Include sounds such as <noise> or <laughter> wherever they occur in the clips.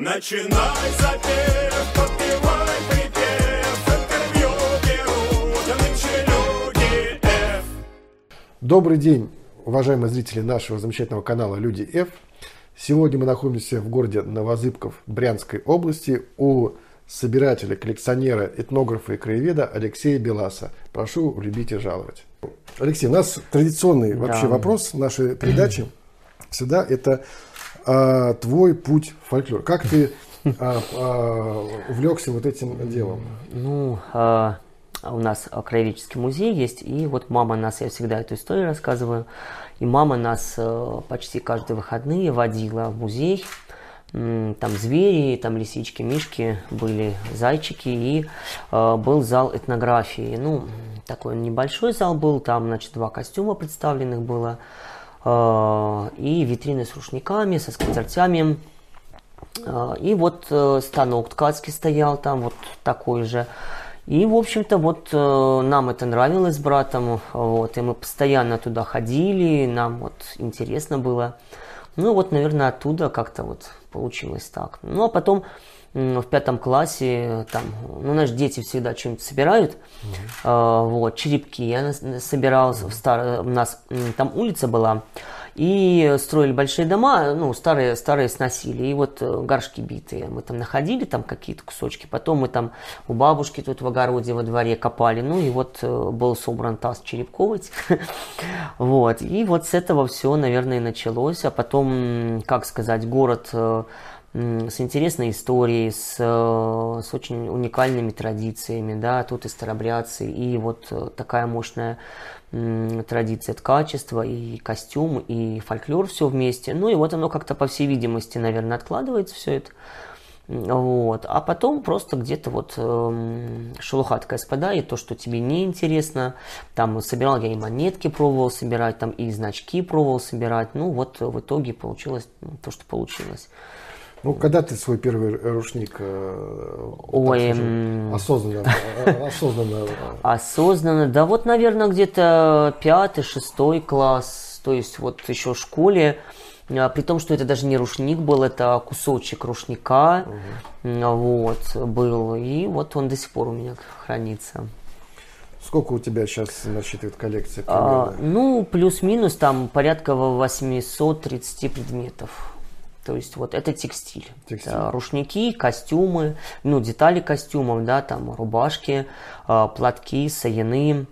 Начинай запев, подпевай припев, интервью берут нынче люди F. Добрый день, уважаемые зрители нашего замечательного канала «Люди F». Сегодня мы находимся в городе Новозыбков Брянской области у собирателя, коллекционера, этнографа и краеведа Алексея Беласа. Прошу любить и жаловать. Алексей, у нас традиционный вообще вопрос нашей передачи всегда это а, твой путь в фольклор. Как ты а, а, увлекся вот этим делом? Ну, а, у нас краеведческий музей есть, и вот мама нас, я всегда эту историю рассказываю, и мама нас а, почти каждые выходные водила в музей, там звери, там лисички, мишки были, зайчики, и э, был зал этнографии. Ну, такой небольшой зал был, там, значит, два костюма представленных было, э, и витрины с рушниками, со скатертями. Э, И вот э, станок ткацкий стоял там, вот такой же. И, в общем-то, вот э, нам это нравилось с братом, вот, и мы постоянно туда ходили, нам вот интересно было. Ну, вот, наверное, оттуда как-то вот получилось так. Ну, а потом в пятом классе, там, ну, знаешь, дети всегда что-нибудь собирают, А, вот, черепки я собирал, в стар... у нас там улица была, и строили большие дома, ну, старые, старые сносили, и вот э, горшки битые. Мы там находили там какие-то кусочки, потом мы там у бабушки тут в огороде во дворе копали, ну, и вот э, был собран таз черепков этих. <laughs> Вот, и вот с этого все, наверное, началось, а потом, как сказать, город э, с интересной историей, с, э, с очень уникальными традициями, да, тут и старобрядцы, и вот э, такая мощная традиция ткачества, и костюм, и фольклор все вместе. Ну и вот оно как-то, по всей видимости, наверное, откладывается все это. Вот. А потом просто где-то вот эм, шелуха такая спадает, то, что тебе не интересно. Там собирал я и монетки пробовал собирать, там и значки пробовал собирать. Ну вот в итоге получилось то, что получилось. Ну, когда ты свой первый рушник э, Ой, скажем, м. осознанно, э, осознанно э, <laughs> Осознанно, да вот, наверное, где-то пятый, шестой класс, то есть вот еще в школе, а, при том, что это даже не рушник был, это кусочек рушника, м, вот, был, и вот он до сих пор у меня хранится. сколько у тебя сейчас насчитывает коллекция А, ну, плюс-минус там порядка 830 предметов. То есть вот это текстиль. Текстиль. Это рушники, костюмы, ну, детали костюмов, да, там рубашки, а, платки, саяны,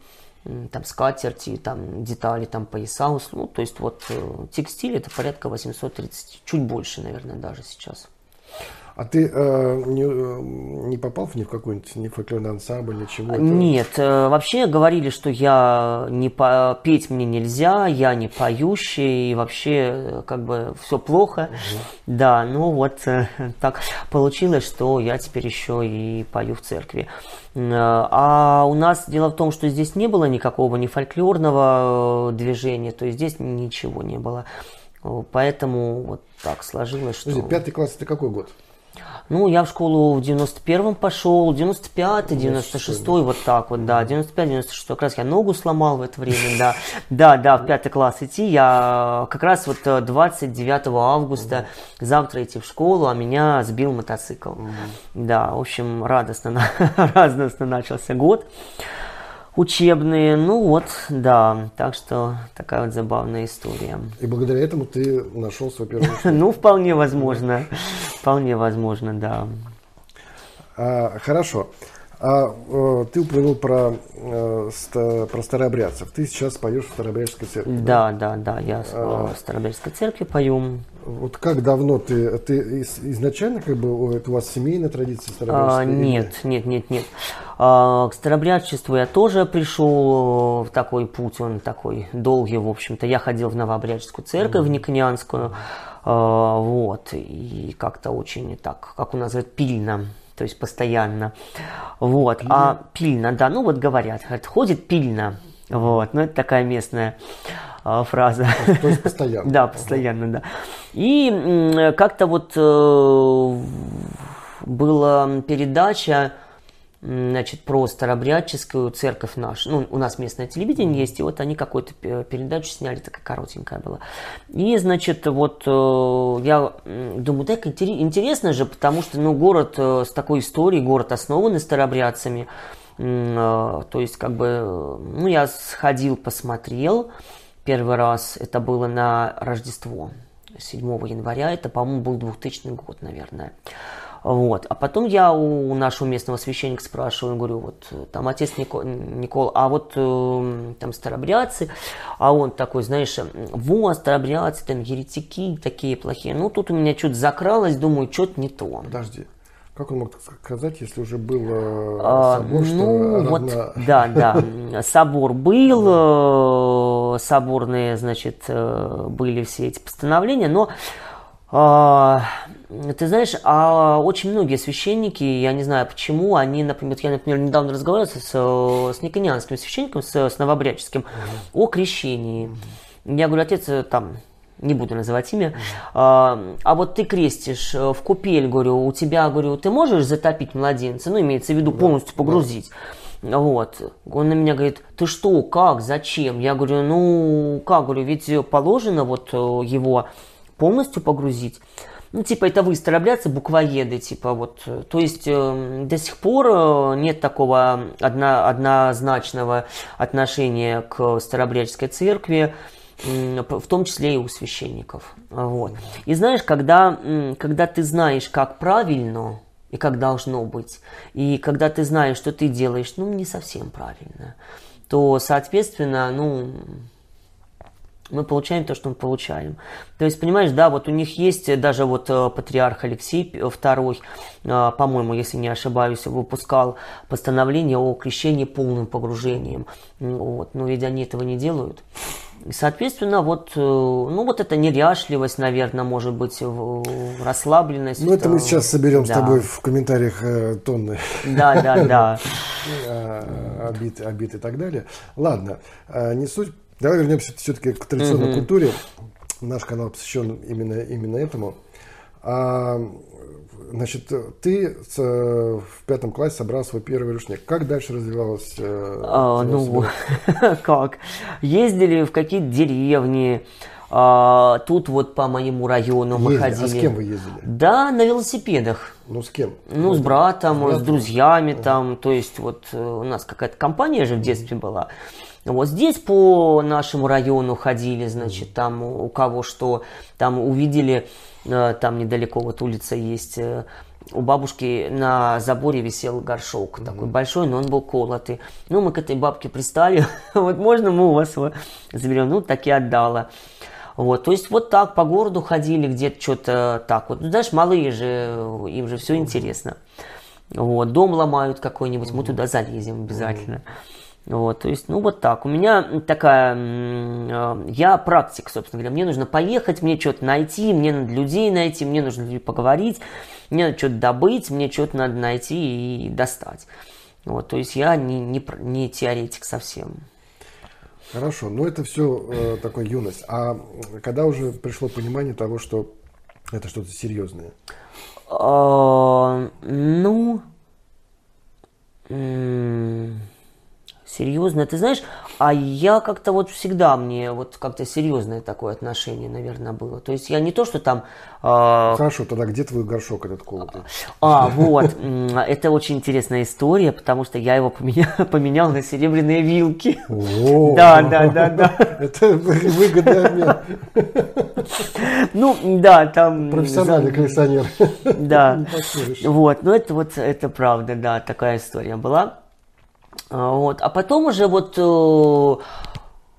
там скатерти, там детали, там пояса, ну, то есть вот э, текстиль это порядка 830, чуть больше, наверное, даже сейчас. А ты э, не, э, не попал ни в какой-нибудь ни фольклорный ансамбль, ничего? Это- Нет, э, вообще говорили, что я не по... петь мне нельзя, я не поющий, и вообще э, как бы все плохо. Да, ну вот э, <laughs> так получилось, что я теперь еще и пою в церкви. Э, А у нас дело в том, что здесь не было никакого ни фольклорного движения, то есть здесь ничего не было. Поэтому вот так сложилось, что... Подожди, пятый класс это какой год? Ну, я в школу в 91-м пошел, 95-й, 96-й, вот так вот, да, 95-96, как раз я ногу сломал в это время, да, <laughs> да, да, в пятый класс идти, я как раз вот э, 29 августа завтра идти в школу, а меня сбил мотоцикл, да, в общем, радостно, <laughs> радостно начался год учебный, ну вот, да, так что такая вот забавная история. И благодаря этому ты нашел свой первый. <laughs> Ну, вполне возможно, вполне возможно, да. А, хорошо. А э, ты упомянул про, э, ста- про старообрядцев. Ты сейчас поешь в старообрядческой церкви. Да, да, да, я с- в Старобельской церкви пою. Вот как давно ты, ты из- изначально как бы это у вас семейная традиция А, старообрядческая? или нет, нет, нет, нет. А, к старобрядчеству я тоже пришел в такой путь, он такой долгий, в общем-то. Я ходил в новообрядческую церковь, в Никонянскую, а, вот, и как-то очень так, как у нас говорят, пильно, то есть постоянно. Вот, а пильно, да, ну вот говорят, говорят, ходит пильно, вот, ну это такая местная а, фраза. То есть постоянно. Да, постоянно, да. И как-то вот э, была передача значит, про старообрядческую церковь нашу. Ну, у нас местное телевидение есть, и вот они какую-то пе- передачу сняли, такая коротенькая была. И, значит, вот э, я думаю, так интере- интересно же, потому что, ну, город э, с такой историей, город М, э, то есть, как бы, ну, я сходил, посмотрел первый раз, это было на Рождество, 7 января, это, по-моему, был 2000 год, наверное. Вот. А потом я у нашего местного священника спрашиваю, говорю, вот там отец Нико- Никол, а вот э, там старобрядцы, а он такой, знаешь, вот старобрядцы, там еретики такие плохие. Ну, тут у меня что-то закралось, думаю, что-то не то. Подожди. Как он мог сказать, если уже был э, А, собор, что ну, вот, равна- да, да, <laughs> собор был, э, соборные, значит, э, были все эти постановления, но а, ты знаешь, а очень многие священники, я не знаю почему, они, например, я, например, недавно разговаривал с, с никонианским священником, с, с новобрядческим, о крещении. Я говорю, отец, э, там, не буду называть имя, а, а вот ты крестишь э, в купель, говорю, у тебя, говорю, ты можешь затопить младенца, ну, имеется в виду полностью погрузить. Вот. Он на меня говорит, ты что, как, зачем? Я говорю, ну, как, говорю, ведь положено вот э, его полностью погрузить. Ну, типа, это вы, старообрядцы, буквоеды, типа, вот. То есть, э, до сих пор э, нет такого одно- однозначного отношения к старообрядческой церкви, в том числе и у священников. Вот. И знаешь, когда, когда ты знаешь, как правильно и как должно быть, и когда ты знаешь, что ты делаешь, ну, не совсем правильно, то, соответственно, ну, мы получаем то, что мы получаем. То есть, понимаешь, да, вот у них есть даже вот э, патриарх Алексей II, э, по-моему, если не ошибаюсь, выпускал постановление о крещении полным погружением. Вот, но ведь они этого не делают. И, соответственно, вот, э, ну, вот эта неряшливость, наверное, может быть, расслабленность. Ну, это мы э, сейчас соберем с да. тобой в комментариях э, тонны Да, да, да. э, обид, обид и так далее. Ладно, э, не суть. Давай вернемся все-таки к традиционной культуре. Наш канал посвящен именно, именно этому. А, значит, ты с, э, в пятом классе собрал свой первый рушник. Как дальше развивалось? э, А, ну, <laughs> как? Ездили в какие-то деревни. а, тут вот по моему району мы Ездили. ходили. А с кем вы ездили? Да, на велосипедах. Ну, с кем? Ну, с братом, с братом. друзьями там. То есть вот э, у нас какая-то компания же в детстве была. Вот здесь по нашему району ходили, значит, там у кого что, там увидели, э, там недалеко вот улица есть, э, у бабушки на заборе висел горшок такой большой, но он был колотый. Ну, мы к этой бабке пристали, <laughs> вот можно мы у вас его заберем? Ну, так и отдала. Вот, то есть вот так по городу ходили, где-то что-то так вот. Ну, знаешь, малые же, им же все интересно. Вот, дом ломают какой-нибудь, мы туда залезем обязательно. Вот, то есть, ну вот так. У меня такая, э, я практик, собственно говоря. Мне нужно поехать, мне что-то найти, мне надо людей найти, мне нужно поговорить, мне надо что-то добыть, мне что-то надо найти и достать. Вот, то есть я не, не, не теоретик совсем. Хорошо, ну это все такой юность. А когда уже пришло понимание того, что это что-то серьезное? А, ну, серьезно, ты знаешь, а я как-то вот всегда мне вот как-то серьезное такое отношение, наверное, было. То есть я не то, что там а, Хорошо, тогда где твой горшок этот колотый? А, вот, это очень интересная история, потому что я его поменял, <laughs> поменял на серебряные вилки. Да, да, да, да. <laughs> Это выгодный обмен. Ну, да, там... Профессиональный коллекционер. Да. Вот, ну это вот, это правда, да, такая история была. А, Вот, а потом уже вот э,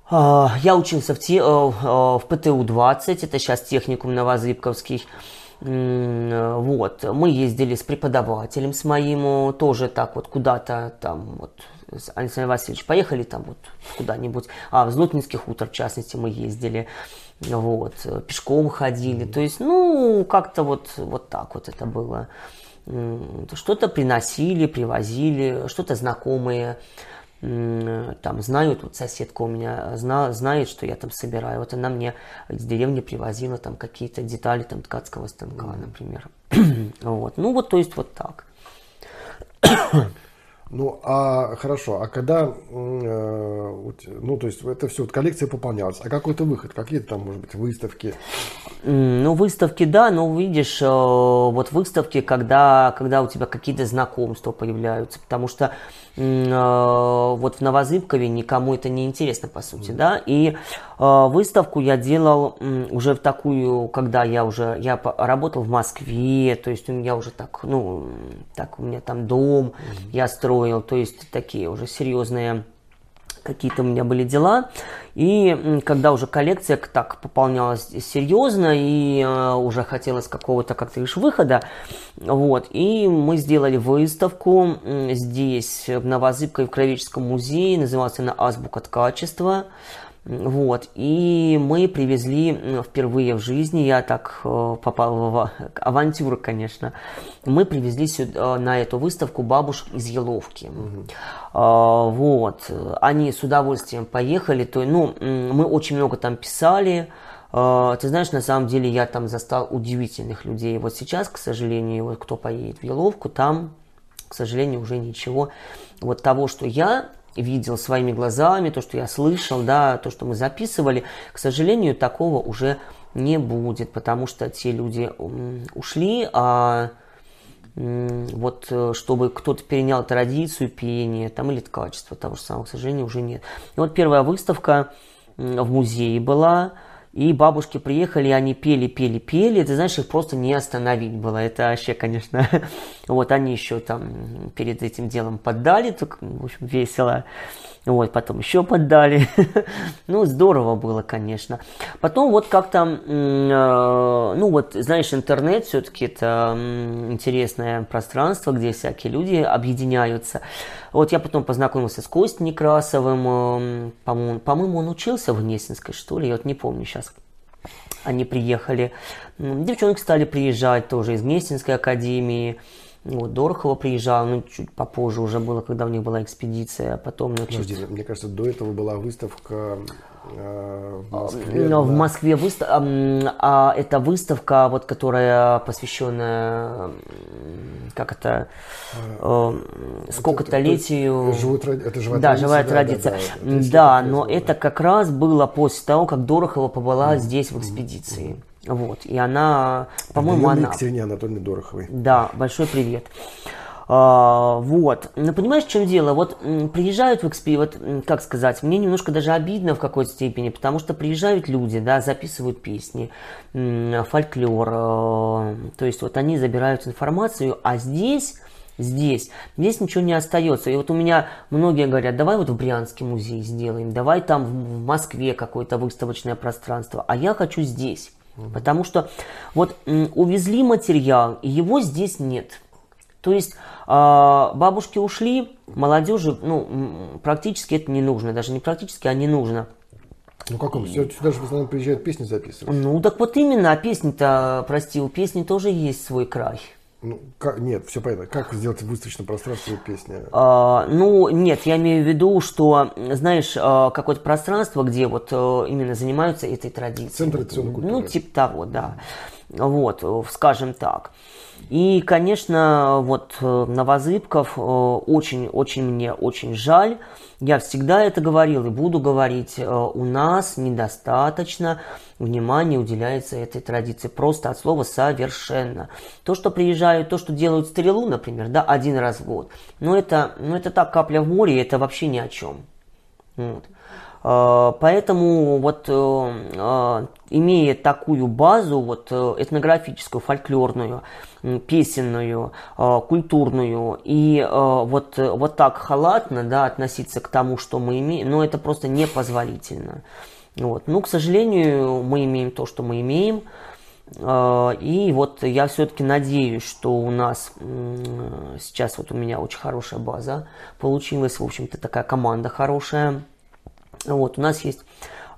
а, я учился в, те- э, в ПТУ-20, это сейчас техникум Новозыбковский. Э, Вот, мы ездили с преподавателем, с моим, э, тоже так вот куда-то там вот, с Александр Васильевич, поехали там вот куда-нибудь, а в Злотнинских утр, в частности, мы ездили, вот, э, пешком ходили, то есть, ну, как-то вот, вот так вот это было. Что-то приносили, привозили, что-то знакомые, там знают, вот соседка у меня зна- знает, что я там собираю. Вот она мне из деревни привозила там какие-то детали там ткацкого станка, например. <clears throat> вот. Ну вот, то есть вот так. Ну, а хорошо, а когда, э, ну, то есть это все, вот коллекция пополнялась, а какой-то выход, какие-то там, может быть, выставки? Ну, выставки, да, но видишь, э, вот выставки, когда, когда у тебя какие-то знакомства появляются, потому что э, вот в Новозыбкове никому это не интересно, по сути, да, и выставку я делал уже в такую, когда я уже, я работал в Москве, то есть у меня уже так, ну, так, у меня там дом я строил, то есть такие уже серьезные какие-то у меня были дела. И когда уже коллекция так пополнялась серьезно, и э, уже хотелось какого-то, как ты говоришь, выхода, вот, и мы сделали выставку здесь, в Новозыбкове, в Кровеческом музее, назывался она «Азбука качества». Вот, и мы привезли впервые в жизни, я так э, попал в ава- авантюру, конечно, мы привезли сюда, на эту выставку бабушек из Еловки. А, вот, они с удовольствием поехали, то, ну, мы очень много там писали, А, ты знаешь, на самом деле я там застал удивительных людей. Вот сейчас, к сожалению, вот кто поедет в Еловку, там, к сожалению, уже ничего. Вот того, что я видел своими глазами, то, что я слышал, да, то, что мы записывали, к сожалению, такого уже не будет, потому что те люди ушли, а вот э, чтобы кто-то перенял традицию пения там, или качество того же самого, к сожалению, уже нет. И вот первая выставка в музее была, и бабушки приехали, они пели, пели, пели. Ты знаешь, их просто не остановить было. Это вообще, конечно, <laughs> вот они еще там перед этим делом поддали, так, в общем, весело. Вот, потом еще поддали. <laughs> ну, здорово было, конечно. Потом вот как-то, э, ну вот, знаешь, интернет все-таки это интересное пространство, где всякие люди объединяются. Вот я потом познакомился с Костей Некрасовым, эм, по-моему, по-моему, он учился в Гнесинской, что ли, я вот не помню сейчас. Они приехали. Девчонки стали приезжать тоже из Гнесинской академии. Вот, Дорохова приезжал, ну, чуть попозже уже было, когда у них была экспедиция, а потом, чуть- Подожди, мне кажется, до этого была выставка э, в Москве. Но в да. Москве выста- ам, а, это выставка, вот, которая посвященная, как это, эм, сколько-то летию. Живой тради- это живая да, традиция, живая да, традиция. да, да, Да, но это как раз было после того, как Дорохова побыла здесь в экспедиции. Вот, и она, по-моему, она... Екатерине Анатольевне Дороховой. Да, большой привет. А, вот. Но понимаешь, в чем дело? Вот приезжают в экспи, вот, как сказать, мне немножко даже обидно в какой-то степени, потому что приезжают люди, да, записывают песни, фольклор, э, то есть вот они забирают информацию, а здесь Здесь, здесь ничего не остается. И вот у меня многие говорят, давай вот в Брянский музей сделаем, давай там в Москве какое-то выставочное пространство, а я хочу здесь. Потому что вот увезли материал, его здесь нет. То есть а, бабушки ушли, молодежи, ну, практически это не нужно, даже не практически, а не нужно. Ну каком? Сюда, сюда же в основном приезжают песни записывать. Ну, так вот именно, а песни-то, прости, у песни тоже есть свой край. Ну, как- нет, все понятно. Как сделать в выставочном пространстве песни? А, ну, нет, я имею в виду, что, знаешь, а, какое-то пространство, где вот э, именно занимаются этой традицией. Центр традиционной культуры. Ну, типа того, да. Вот, э, скажем так. И, конечно, вот э, Новозыбков очень-очень мне очень жаль. Я всегда это говорил и буду говорить. э, У нас недостаточно внимания уделяется этой традиции. Просто от слова совершенно. То, что приезжают, то, что делают стрелу, например, да, один раз в год. Но это, ну, это так капля в море, это вообще ни о чем. Вот. Э, Поэтому вот э, э, имея такую базу вот этнографическую, фольклорную, песенную, культурную и вот вот так халатно, да, относиться к тому, что мы имеем, ну это просто непозволительно. Вот. Ну, к сожалению, мы имеем то, что мы имеем. И вот я все-таки надеюсь, что у нас сейчас вот у меня очень хорошая база получилась, в общем-то такая команда хорошая. Вот, у нас есть э,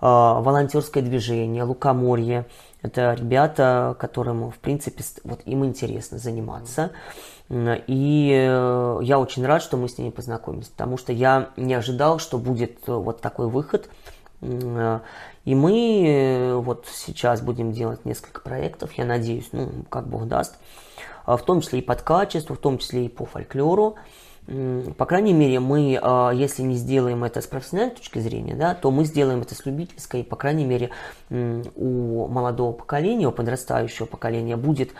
волонтерское движение Лукоморье. Это ребята, которым, в принципе, вот им интересно заниматься. И э, я очень рад, что мы с ними познакомились, потому что я не ожидал, что будет вот такой выход. Э, И мы э, вот сейчас будем делать несколько проектов, я надеюсь, ну, как Бог даст, а, в том числе и под качество, в том числе и по фольклору. По крайней мере, мы, э, если не сделаем это с профессиональной точки зрения, да, то мы сделаем это с любительской, по крайней мере, у молодого поколения, у подрастающего поколения будет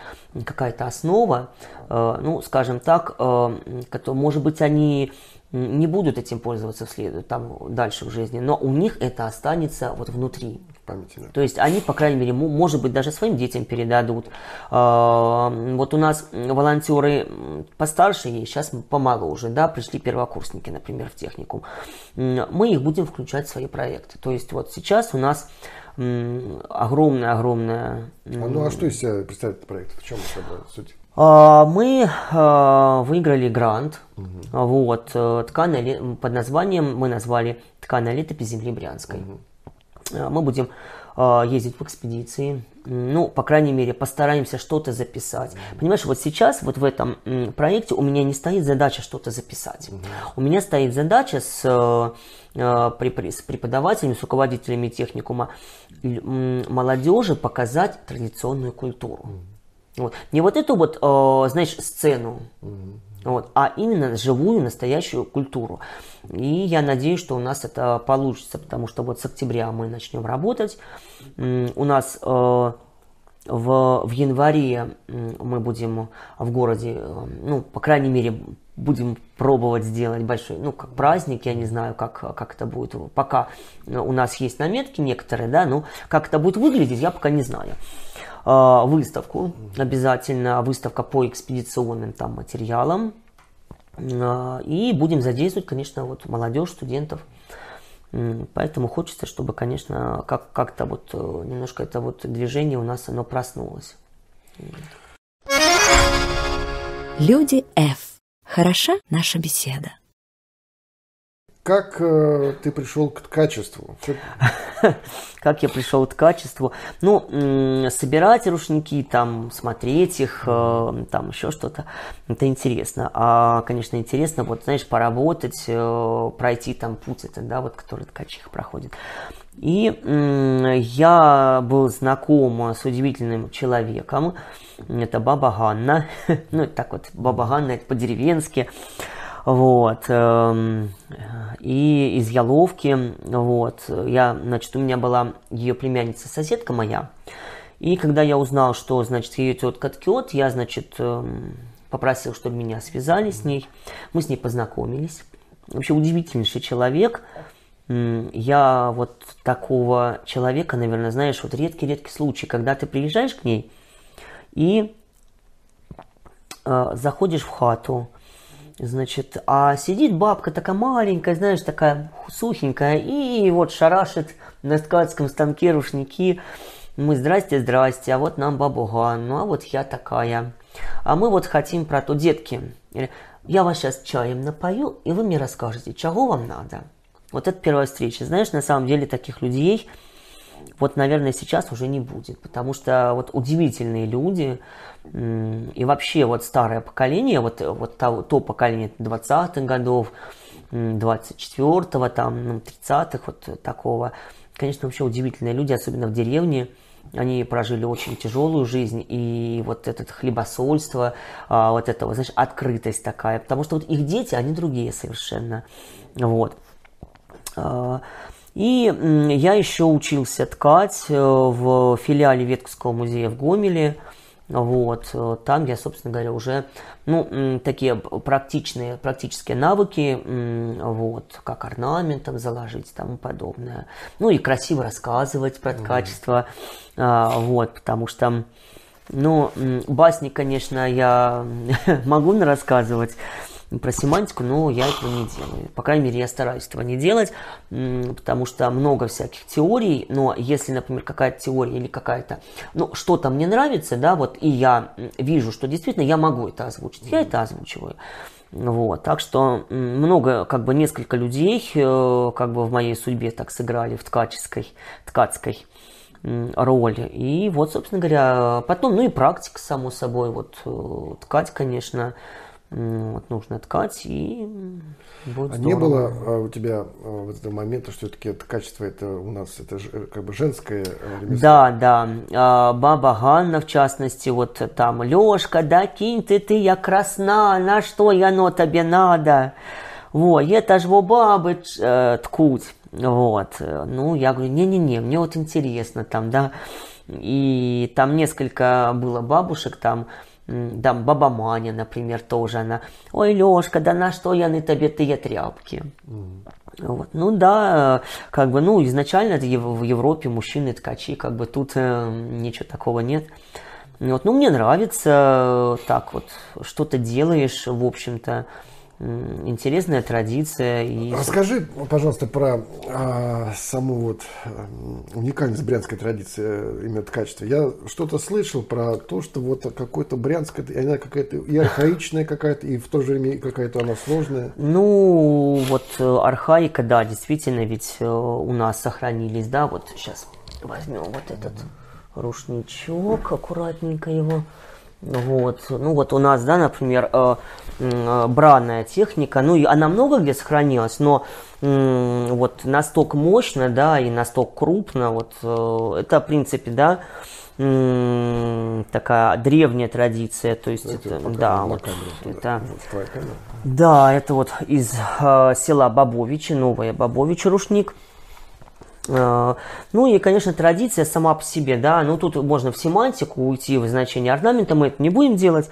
какая-то основа, э, ну, скажем так, которая, может быть, они не будут этим пользоваться вслед, там, дальше в жизни, но у них это останется вот внутри, В памяти, да. то есть они, по крайней мере, мо- может быть, даже своим детям передадут. Вот у нас волонтеры постарше сейчас помоложе, да, пришли первокурсники, например, в техникум. Мы их будем включать в свои проекты. То есть вот сейчас у нас огромная-огромная А Ну а что из себя представляет этот проект? В чем это суть? а, Мы а, выиграли грант вот, э, тканая ле- под названием мы назвали «Тканая летопись земли Брянской». А, Мы будем а, ездить в экспедиции, ну, по крайней мере, постараемся что-то записать. Понимаешь, вот сейчас, вот в этом проекте у меня не стоит задача что-то записать. У меня стоит задача с, э, э, с преподавателями, с руководителями техникума молодежи показать традиционную культуру. Вот. Не вот эту вот, э, знаешь, сцену, вот, а именно живую, настоящую культуру. И я надеюсь, что у нас это получится, потому что вот с октября мы начнем работать. У нас э, в, в январе мы будем в городе, э, ну, по крайней мере, будем пробовать сделать большой, ну, как праздник, я не знаю, как, как это будет. Пока у нас есть наметки некоторые, да, но как это будет выглядеть, я пока не знаю. А, Выставку обязательно, выставка по экспедиционным там материалам. А, И будем задействовать, конечно, вот молодежь, студентов. Поэтому хочется, чтобы, конечно, как- как-то вот э, немножко это вот движение у нас оно проснулось. Люди F. Хороша наша беседа. Как э, ты пришел к качеству? <laughs> Как я пришел к качеству? Ну, собирать рушники, там, смотреть их, э, там, еще что-то, это интересно. А, конечно, интересно, вот, знаешь, поработать, э, пройти там путь, это, да, вот, который ткачиха проходит. И я был знаком с удивительным человеком, это Баба Ганна, <laughs> ну, так вот, Баба Ганна, это по-деревенски, вот, эм, и из Яловки, вот, я, значит, у меня была ее племянница, соседка моя, и когда я узнал, что, значит, ее тетка ткет, я, значит, эм, попросил, чтобы меня связали с ней, мы с ней познакомились, вообще удивительнейший человек, я вот такого человека, наверное, знаешь, вот редкий-редкий случай, когда ты приезжаешь к ней и э, заходишь в хату, значит, а сидит бабка такая маленькая, знаешь, такая сухенькая, и вот шарашит на ткацком станке рушники. Мы, здрасте, здрасте, а вот нам бабу Ганну, а вот я такая. А мы вот хотим про то, детки, я вас сейчас чаем напою, и вы мне расскажете, чего вам надо. Вот это первая встреча. Знаешь, на самом деле таких людей, вот, наверное, сейчас уже не будет, потому что вот удивительные люди, и вообще вот старое поколение, вот, вот то, то поколение 20-х годов, м, 24-го, там, ну, 30-х, вот такого, конечно, вообще удивительные люди, особенно в деревне, они прожили очень тяжелую жизнь, и вот это хлебосольство, а, вот это, вот, знаешь, открытость такая, потому что вот их дети, они другие совершенно, вот. И я еще учился ткать э, в филиале Ветковского музея в Гомеле. Вот, э, там я, собственно говоря, уже, ну, такие практичные, практические навыки, вот, как орнаментом заложить и тому подобное. Ну, и красиво рассказывать про ткачество, а, вот, потому что, ну, басни, конечно, я <laughs> могу рассказывать, про семантику, но я этого не делаю. По крайней мере, я стараюсь этого не делать, потому что много всяких теорий, но если, например, какая-то теория или какая-то, ну, что-то мне нравится, да, вот, и я вижу, что действительно я могу это озвучить, я это озвучиваю. Вот, так что много, как бы несколько людей, э, как бы в моей судьбе так сыграли в ткаческой, ткацкой м, роль. И вот, собственно говоря, потом, ну и практика, само собой, вот э, ткать, конечно, Вот, нужно ткать и будет А не было а, у тебя а, вот этого момента, что все-таки это качество это у нас это ж- э, как бы женское ремесло? Да, да. А, Баба Ганна, в частности, вот там, Лешка, да кинь ты, ты, я красна, на что яно тебе надо? Вот, это ж во бабы э, ткуть. Вот. Ну, я говорю, не-не-не, мне вот интересно там, да. И там несколько было бабушек, там, там баба Маня, например, тоже она. Ой, Лешка, да на что яны тебе тые тряпки? Вот. Ну да, как бы, ну, изначально это в Европе мужчины ткачи, как бы тут э, ничего такого нет. Вот. Ну, мне нравится э, так вот, что ты делаешь, в общем-то, интересная традиция. И... Расскажи, пожалуйста, про а, саму вот уникальность брянской традиции э, именно ткачества. Я что-то слышал про то, что вот какой-то брянская, она какая-то и архаичная какая-то, и в то же время какая-то она сложная. Ну, вот э, архаика, да, действительно, ведь э, у нас сохранились, да, вот сейчас возьмем вот этот рушничок, аккуратненько его. Вот, ну вот у нас, да, например, э, э, бранная техника, ну и она много где сохранилась, но вот настолько мощно, да, и настолько крупно, вот э, это, в принципе, да, такая древняя традиция, то есть это, да, вот камеру. это Вот да, это вот из э, села Бабовичи, новая Бабовичи рушник. Э, ну и, конечно, традиция сама по себе, да, ну тут можно в семантику уйти, в значение орнамента, мы это не будем делать.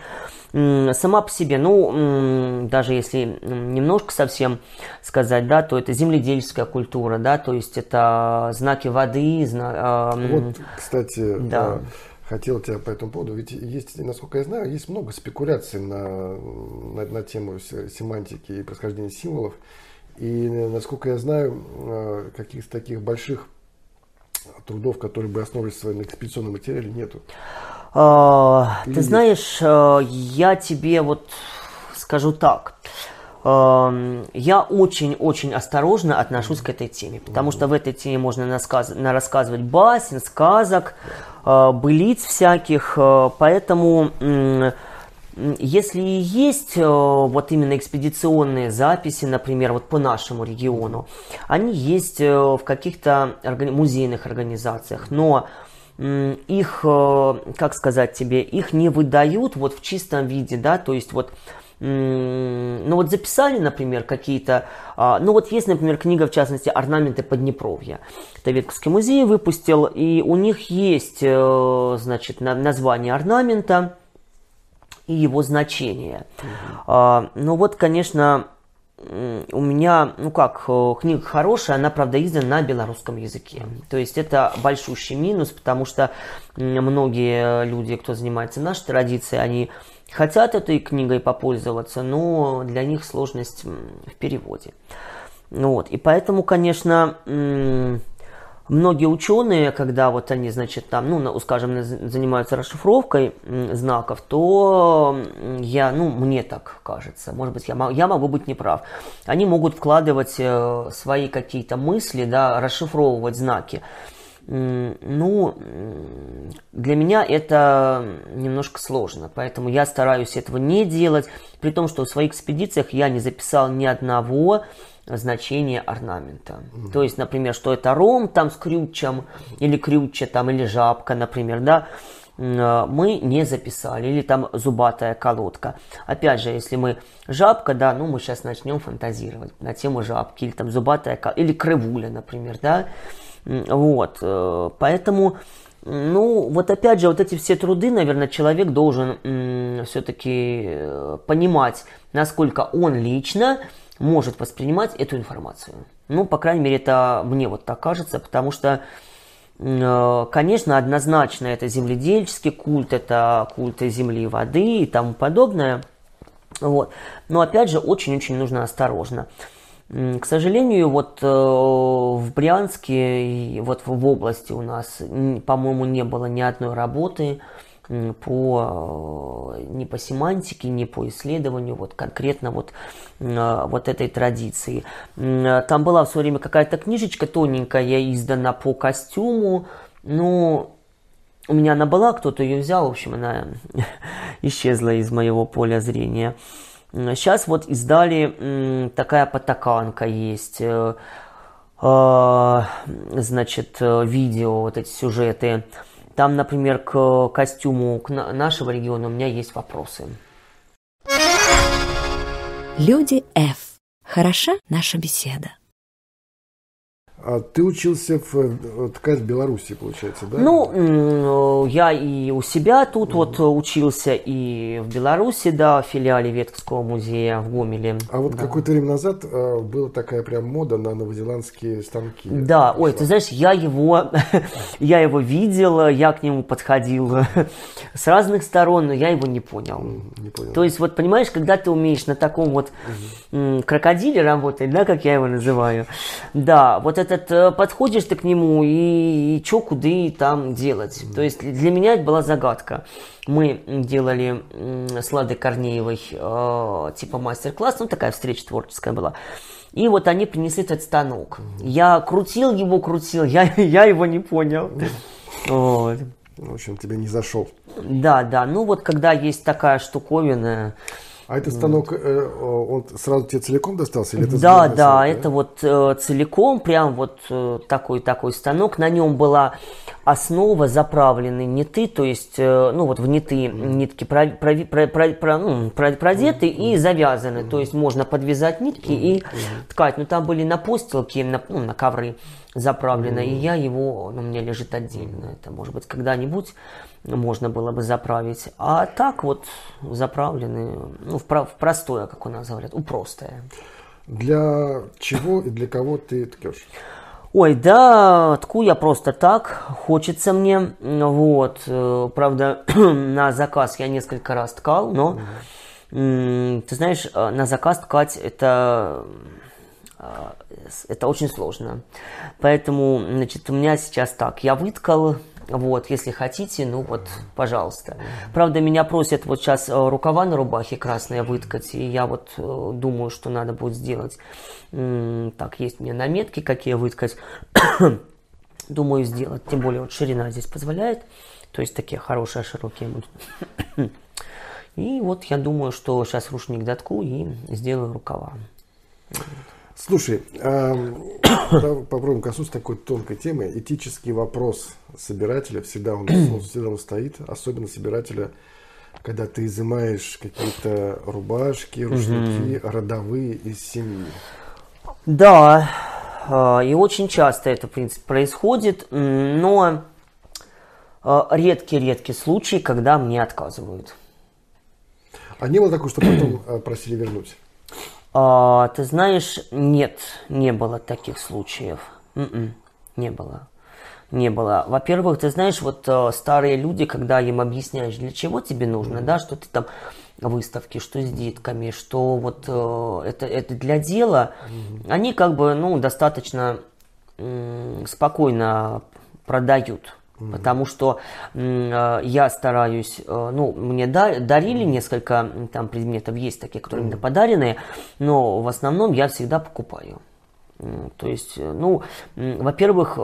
Сама по себе, ну, даже если немножко совсем сказать, да, то это земледельческая культура, да, то есть это знаки воды, зна- э, Вот, кстати, Да. а, хотел тебя по этому поводу. Ведь есть, насколько я знаю, есть много спекуляций на, на, на тему се- семантики и происхождения символов. И, насколько я знаю, а, каких-то таких больших трудов, которые бы основывались на экспедиционном материале, нету. А, Ты есть? знаешь, э, я тебе вот скажу так. Эм, Я очень-очень осторожно отношусь к этой теме, потому что в этой теме можно насказ- на- рассказывать басен, сказок, э, былиц всяких, э, поэтому если и есть э, вот именно экспедиционные записи, например, вот по нашему региону, они есть э, в каких-то органи- музейных организациях, но их, э, как сказать тебе, их не выдают вот в чистом виде, да, то есть вот ну вот записали, например, какие-то, а, ну вот есть, например, книга, в частности, «Орнаменты Поднепровья». Это Ветковский музей выпустил, и у них есть, значит, на- название орнамента и его значение. А, ну вот, конечно, у меня, ну как, э, книга хорошая, она, правда, издана на белорусском языке. То есть это большущий минус, потому что многие люди, кто занимается нашей традицией, они хотят этой книгой попользоваться, но для них сложность в переводе. Вот. И поэтому, конечно, многие ученые, когда вот они, значит, там, ну, скажем, занимаются расшифровкой знаков, то я, ну, мне так кажется, может быть, я, я могу быть неправ. Они могут вкладывать э, свои какие-то мысли, да, расшифровывать знаки. Ну, для меня это немножко сложно, поэтому я стараюсь этого не делать, при том, что в своих экспедициях я не записал ни одного значения орнамента. То есть, например, что это ром там с крючем, или крюче там, или жабка, например, да, э, мы не записали, или там зубатая колодка. Опять же, если мы жабка, да, ну мы сейчас начнем фантазировать на тему жабки, или там зубатая колодка, или крывуля, например, да, вот, э, поэтому, ну, вот опять же, вот эти все труды, наверное, человек должен все-таки понимать, насколько он лично может воспринимать эту информацию. Ну, по крайней мере, это мне вот так кажется, потому что, э, конечно, однозначно это земледельческий культ, это культ земли и воды и тому подобное. Вот. Но опять же, очень-очень нужно осторожно. К сожалению, вот э, в Брянске, вот в области у нас, по-моему, не было ни одной работы по, э, ни по семантике, ни по исследованию вот конкретно вот, э, вот этой традиции. Э, Там была в свое время какая-то книжечка тоненькая, издана по костюму, но у меня она была, кто-то ее взял, в общем, она <laughs> исчезла из моего поля зрения. Сейчас вот издали такая потаканка есть. Значит, видео, вот эти сюжеты. Там, например, к костюму к на- нашего региона у меня есть вопросы. Люди F. Хороша наша беседа. А ты учился в, в Беларуси, получается, да? Ну, я и у себя тут вот э, учился, и в Беларуси, да, в филиале Ветковского музея в Гомеле. А вот да. какое-то время назад э, была такая прям мода на новозеландские станки. Да, ой, ты знаешь, я его, <laughs> я его видел, я к нему подходил <laughs> с разных сторон, но я его не понял. Не понял. То есть, вот понимаешь, когда ты умеешь на таком вот м, крокодиле работать, да, как я его называю, да, вот этот э, подходишь ты к нему и, и чё, куды там делать. То есть для меня это была загадка. Мы делали с Ладой Корнеевой э, типа мастер-класс, ну такая встреча творческая была. И вот они принесли этот станок. Я крутил его, крутил, я, <laughs> я его не понял. Вот. В общем, тебе не зашел. Да, да. Ну вот когда есть такая штуковина, А этот станок, э, он сразу тебе целиком достался? Или это Да, да, станок, это вот э, целиком, прям вот э, такой такой станок. На нем была основа заправлены ниты, то есть, э, ну вот в ниты нитки про- прови- про- про- про- ну, про- продеты и завязаны. То есть можно подвязать нитки и ткать. Но там были на постилки, на, ну, на ковры заправлены, и я его, он у меня лежит отдельно. Это может быть когда-нибудь можно было бы заправить. А так вот заправлены, ну, в, про- в простое, как у нас говорят, упростое. Для чего и для кого ты ткешь? Ой, да, тку я просто так, хочется мне, вот, э, правда, <clears throat> на заказ я несколько раз ткал, но, ты знаешь, э, на заказ ткать это, э, это очень сложно, поэтому, значит, у меня сейчас так, я выткал, вот, если хотите, ну вот, пожалуйста. Правда, меня просят вот сейчас э, рукава на рубахе красные выткать, и я вот э, думаю, что надо будет сделать. Так, есть у меня наметки, какие выткать. <coughs> Думаю сделать, тем более вот ширина здесь позволяет. То есть такие хорошие, широкие будут. <coughs> И вот я думаю, что сейчас рушник дотку и сделаю рукава. Слушай, <coughs> давай попробуем коснуться такой тонкой темы. Этический вопрос собирателя всегда он, он всегда он стоит, особенно собирателя, когда ты изымаешь какие-то рубашки, рушники родовые из семьи. Да, э, и очень часто это, в принципе, происходит, но э, редкий-редкий случай, когда мне отказывают. А не было такого, что потом э, просили вернуть? А, ты знаешь, нет, не было таких случаев. М-м, не было. Не было. Во-первых, ты знаешь, вот э, старые люди, когда им объясняешь, для чего тебе нужно, да, что ты там выставки, что с детками, что вот э, это, это для дела, они как бы, ну, достаточно м, спокойно продают. Потому что э, я стараюсь, э, ну, мне да- дарили несколько там предметов, есть такие, которые именно подаренные, но в основном я всегда покупаю. То есть, э, ну, во-первых,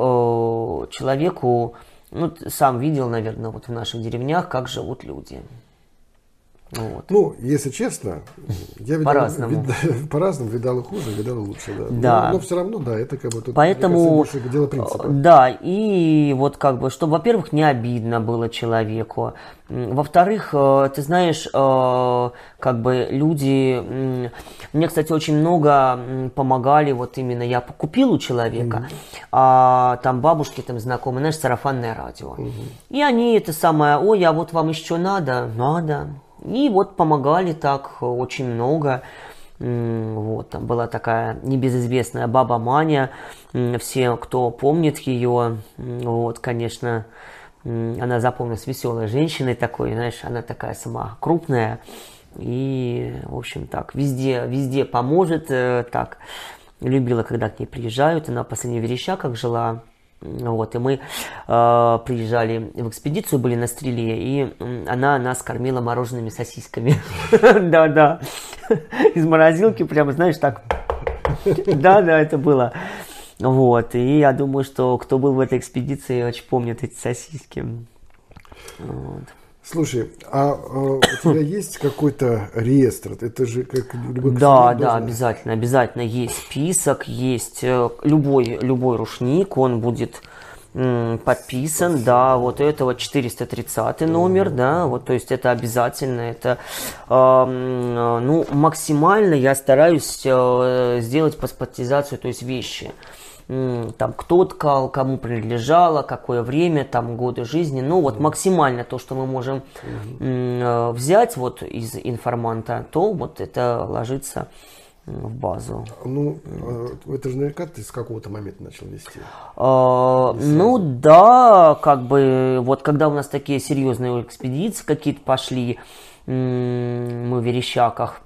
человеку, ну, сам видел, наверное, вот в наших деревнях, как живут люди. Вот. Ну, если честно, я видал, По-разному. вид- <laughs> по-разному видал и хуже, видал и лучше, да. Да. Но, но все равно, да, это как бы тут, Поэтому, кажется, дело принципа. э, да, и вот как бы, чтобы, во-первых, не обидно было человеку, во-вторых, э, ты знаешь, э, как бы люди, мне, кстати, очень много помогали, вот именно я купил у человека, а там бабушки там знакомые, знаешь, сарафанное радио, и они это самое, ой, а вот вам еще надо, надо, и вот помогали так э, очень много, Вот, там была такая небезызвестная баба Маня. Все, кто помнит ее, вот, конечно, она запомнилась веселой женщиной такой, знаешь, она такая сама крупная. И, в общем, так, везде, везде поможет, э, так. Любила, когда к ней приезжают. Она в последних Верещаках жила. Вот, и мы э, приезжали в экспедицию, были на стреле, и она нас кормила морожеными сосисками. <laughs> Да-да. Из морозилки прямо, знаешь, так. Да-да, это было. Вот, и я думаю, что кто был в этой экспедиции, очень помнит эти сосиски. Вот. Слушай, а э, у тебя <coughs> есть какой-то реестр? Это же как любой Да, да, должен- обязательно, обязательно есть список, есть э, любой, любой рушник, он будет м, подписан, да, вот этого 430 номер, да, вот, то есть это обязательно, это, э, ну, максимально я стараюсь э, сделать паспортизацию, то есть вещи, М, там, кто ткал, кому принадлежало, какое время, там, годы жизни, ну, вот максимально то, что мы можем э, взять вот из информанта, то вот это ложится в базу. Ну, э, это же наверняка ты с какого-то момента начал вести. А, ну да, как бы вот когда у нас такие серьезные экспедиции какие-то пошли, мы в Верещаках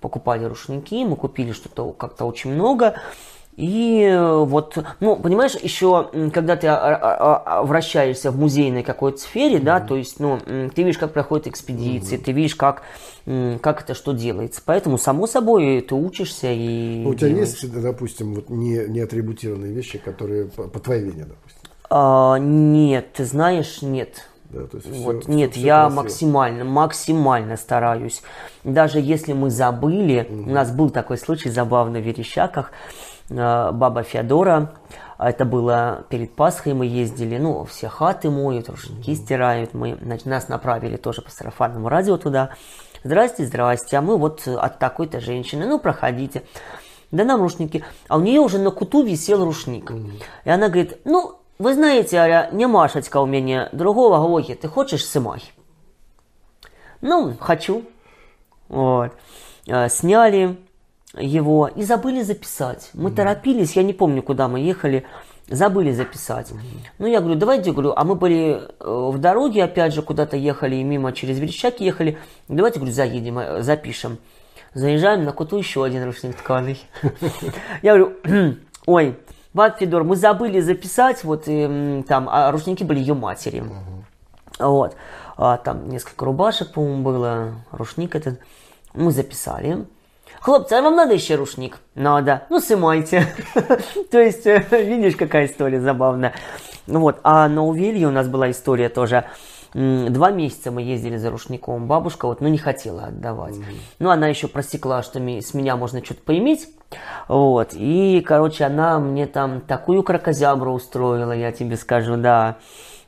покупали рушники, мы купили что-то как-то очень много. И э, вот, ну, понимаешь, еще, когда ты а, а, а, вращаешься в музейной какой-то сфере, да, то есть, ну, ты видишь, как проходят экспедиции, ты видишь, как, как это что делается. Поэтому, само собой, ты учишься и Ну, у тебя делаешь. есть, допустим, вот не, не атрибутированные вещи, которые по, по твоей вине, допустим? А, нет, ты знаешь, нет. Да, то есть Вот, всё- нет, всё я красиво. максимально, максимально стараюсь. Даже если мы забыли, у нас был такой случай забавный в Верещаках, баба Феодора, а это было перед Пасхой, мы ездили, ну, все хаты моют, рушники стирают, мы, значит, нас направили тоже по сарафанному радио туда. Здрасте, здрасте, а мы вот от такой-то женщины, ну, проходите. Да нам рушники. А у нее уже на куту висел рушник. И она говорит, ну, ви знаєте, Аля, немашечка у мене другого говорить, ти хочеш симай? Ну, хочу. Вот. Э, Сняли его и забыли записать. Мы торопились, я не помню, куда мы ехали, забыли записать. Ну, я говорю, давайте, говорю, а мы были э, в дороге, опять же, куда-то ехали, и мимо через Верещаки ехали. Давайте, говорю, заедем, э, запишем. Заезжаем, на куту еще один рушник тканый. <laughs> Я говорю, <clears throat> ой, Бат Федор, мы забыли записать, вот и, м, там, а рушники были ее матери. Вот. А, там несколько рубашек, по-моему, было, рушник этот. Мы записали. Хлопцы, а вам надо еще рушник? Надо. Ну, сымайте. <laughs> То есть, э, видишь, какая история забавная. Вот. А на Увелье у нас была история тоже. Два месяца мы ездили за рушником. Бабушка вот, ну, не хотела отдавать. Ну, она еще просекла, что с меня можно что-то поиметь. Вот. И, короче, она мне там такую кракозябру устроила, я тебе скажу, да.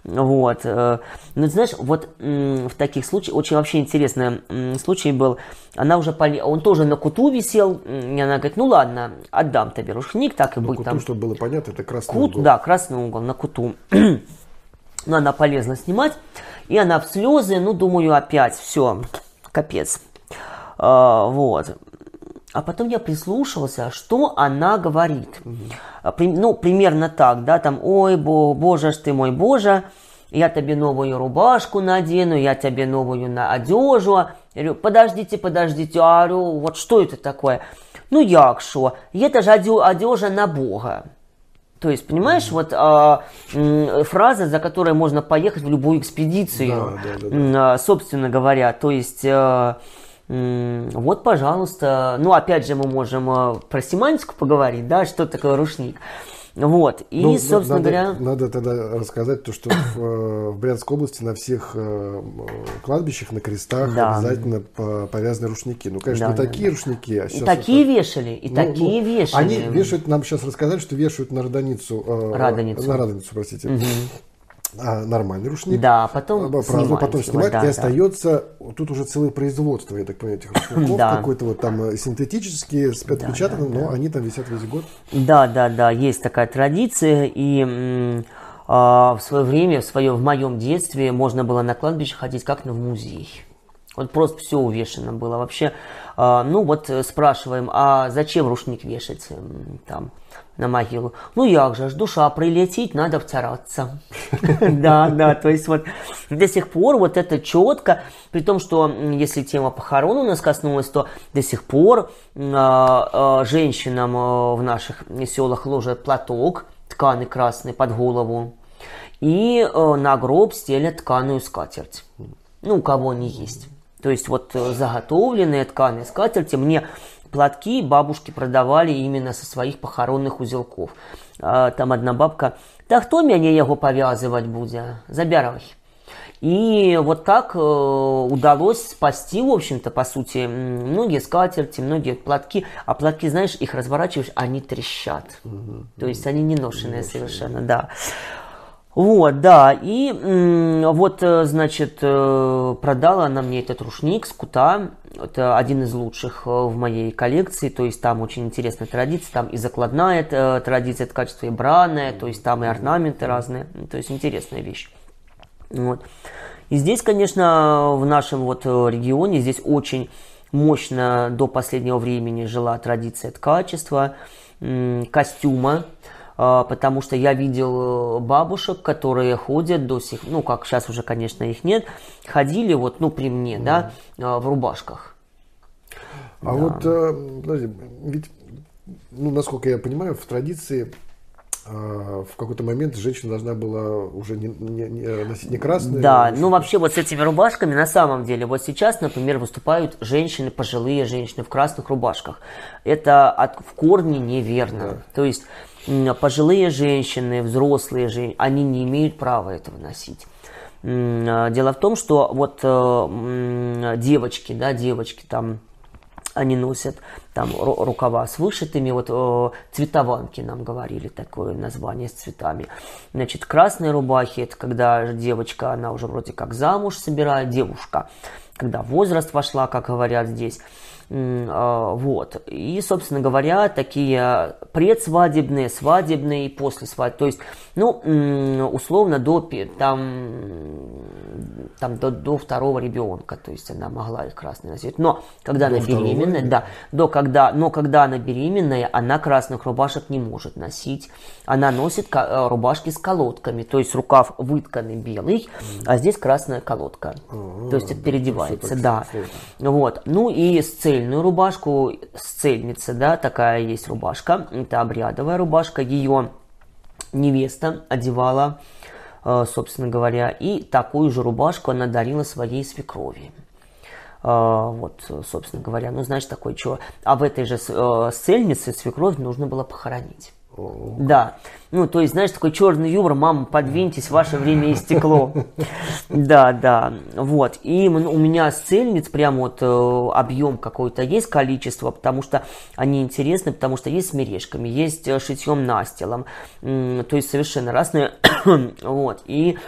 Вот. э, Ну, ты знаешь, вот в таких случаях, очень вообще интересный случай был, она уже, поле... он тоже на куту висел, и она говорит, ну ладно, отдам тебе рушник, так и Ну, быть куту, там. чтобы было понятно, это красный Кут, угол. да, красный угол на куту. <clears throat> Ну, она полезла снимать, и она в слезы, ну, думаю, опять, все, капец. А, вот. А потом я прислушался, что она говорит. А, Ну, примерно так, да, там, ой, бо, боже ж ты мой, боже, я тебе новую рубашку надену, я тебе новую на одежу. Я говорю, подождите, подождите, а говорю, вот что это такое? Ну, як що? Это же одежа на Бога. То есть, понимаешь, вот а, фраза, за которой можно поехать в любую экспедицию, Да, да, да, да. а, собственно говоря. То есть, а, м, вот, пожалуйста, ну, опять же, мы можем а, про семантику поговорить, да, что такое рушник. Вот, и, Ну, собственно надо, говоря, Надо тогда рассказать то, что в, э, в Брянской области на всех э, кладбищах, на крестах Да. обязательно по- повязаны рушники. Ну, конечно, Да, не да, такие рушники, а и такие это- вешали, и Ну, такие ну, вешали. Они вешают, нам сейчас рассказали, что вешают на родоницу. э, Радоницу. На радоницу, простите. А, нормальный рушник. Да, потом А, потом снимать, да, и да. остается тут уже целое производство, я так понимаю, этих рушников, <laughs> Да. какой-то вот там э, синтетические, с отпечатанным, но они там висят весь год. Да, да, да, есть такая традиция, и а, в свое время, в свое, в моем детстве можно было на кладбище ходить как на в музей. Вот просто все увешано было. Вообще, а, ну вот э, спрашиваем, а зачем рушник вешать там на могилу? Ну як же, ж, душа прилетит, надо втираться. <laughs> Да, да, то есть вот до сих пор вот это четко, при том, что если тема похорон у нас коснулась, то до сих пор а, а, женщинам а, в наших селах ложат платок тканый красный под голову и э, на гроб стелят тканую скатерть. Ну, у кого они есть. То есть вот э, заготовленные тканые скатерти мне платки бабушки продавали именно со своих похоронных узелков. А, там одна бабка, да хто мяне яго повязывать будзе? Забирай. И вот так э, удалось спасти, в общем-то, по сути, многие скатерти, многие платки. А платки, знаешь, их разворачиваешь, они трещат. То есть они не ношенные совершенно, да. Вот, да, и вот, э, значит, э, продала она мне этот рушник с кута, это один из лучших э, в моей коллекции, то есть там очень интересная традиция, там и закладная традиция, это качество и бранная, то есть там и орнаменты разные, то есть интересная вещь. Вот. И здесь, конечно, в нашем вот регионе, здесь очень мощно до последнего времени жила традиция ткачества, костюма, а, потому что я видел э, бабушек, которые ходят до сих, ну, как сейчас уже, конечно, их нет, ходили вот, ну, при мне, да, а, в рубашках. А вот, э, подожди, ведь, ну, насколько я понимаю, в традиции э, в какой-то момент женщина должна была уже не, не- не- носить не красные. Да, а ну вообще вот с этими рубашками на самом деле, вот сейчас, например, выступают женщины, пожилые женщины в красных рубашках. Это от, в корне неверно. То есть пожилые женщины, взрослые женщины, они не имеют права этого носить. А, Дело в том, что вот э, девочки, да, девочки там они носят там ру- рукава с вышитыми, вот э, цветованки нам говорили такое название с цветами. Значит, красные рубахи, это когда девочка, она уже вроде как замуж собирает, девушка, когда возраст вошла, как говорят здесь. Э, Вот. И, собственно говоря, такие предсвадебные, свадебные и после свадьбы. То есть, ну, условно, до, там, там, до, до второго ребенка. То есть, она могла их красные носить. Но, когда До она беременная, да, до когда, но когда она беременная, она красных рубашек не может носить. Она носит э, рубашки с колодками. То есть, рукав вытканный белый, а здесь красная колодка. То есть, это переодевается, да. сложно. Вот. Ну и с цельную рубашку, с цельницы, да, такая есть рубашка. Это обрядовая рубашка. Ее невеста одевала, э, собственно говоря, и такую же рубашку она дарила своей свекрови. Э, Вот, собственно говоря, ну, знаешь, такой чего. А в этой же с- э, свекровь нужно было похоронить. Да. Ну, то есть, знаешь, такой черный юмор, мама, подвиньтесь, ваше время истекло. Да, да. Вот. И у меня с цельниц прям вот э, объем какой-то есть, количество, потому что они интересны, потому что есть с мережками, есть э, шитьем настилом. То есть, совершенно разные. <coughs> Вот. И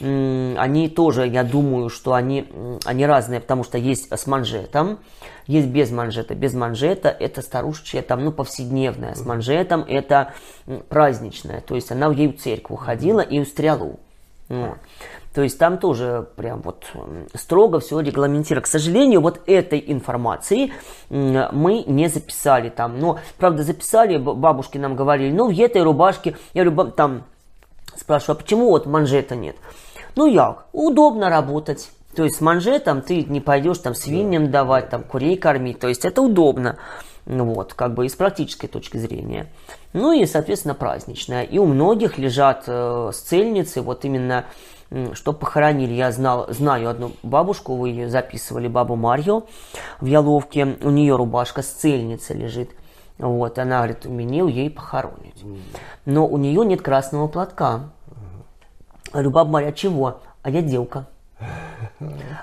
они тоже, я думаю, что они, они разные, потому что есть с манжетом, есть без манжета. Без манжета это старушечья, там, ну, повседневная. С манжетом это праздничная. То есть она ей в церковь ходила и в стрелу. Вот. То есть там тоже прям вот строго все регламентировано. К сожалению, вот этой информации мы не записали там. Но, правда, записали, бабушки нам говорили, ну, в этой рубашке, я «Баб- там, спрашиваю, а почему вот манжета нет? Ну, як, удобно работать. То есть с манжетом ты не пойдешь там свиньям давать, там курей кормить. То есть это удобно. Вот, как бы и с практической точки зрения. Ну и, соответственно, праздничная. И у многих лежат э, сцельницы, вот именно, м, что похоронили. Я знал, знаю одну бабушку, вы ее записывали, бабу Марью в Яловке. У нее рубашка с цельницы лежит. Вот, она говорит, мне ей похоронить. Но у нее нет красного платка. Говорю, баба Марья, а чего? А я девка.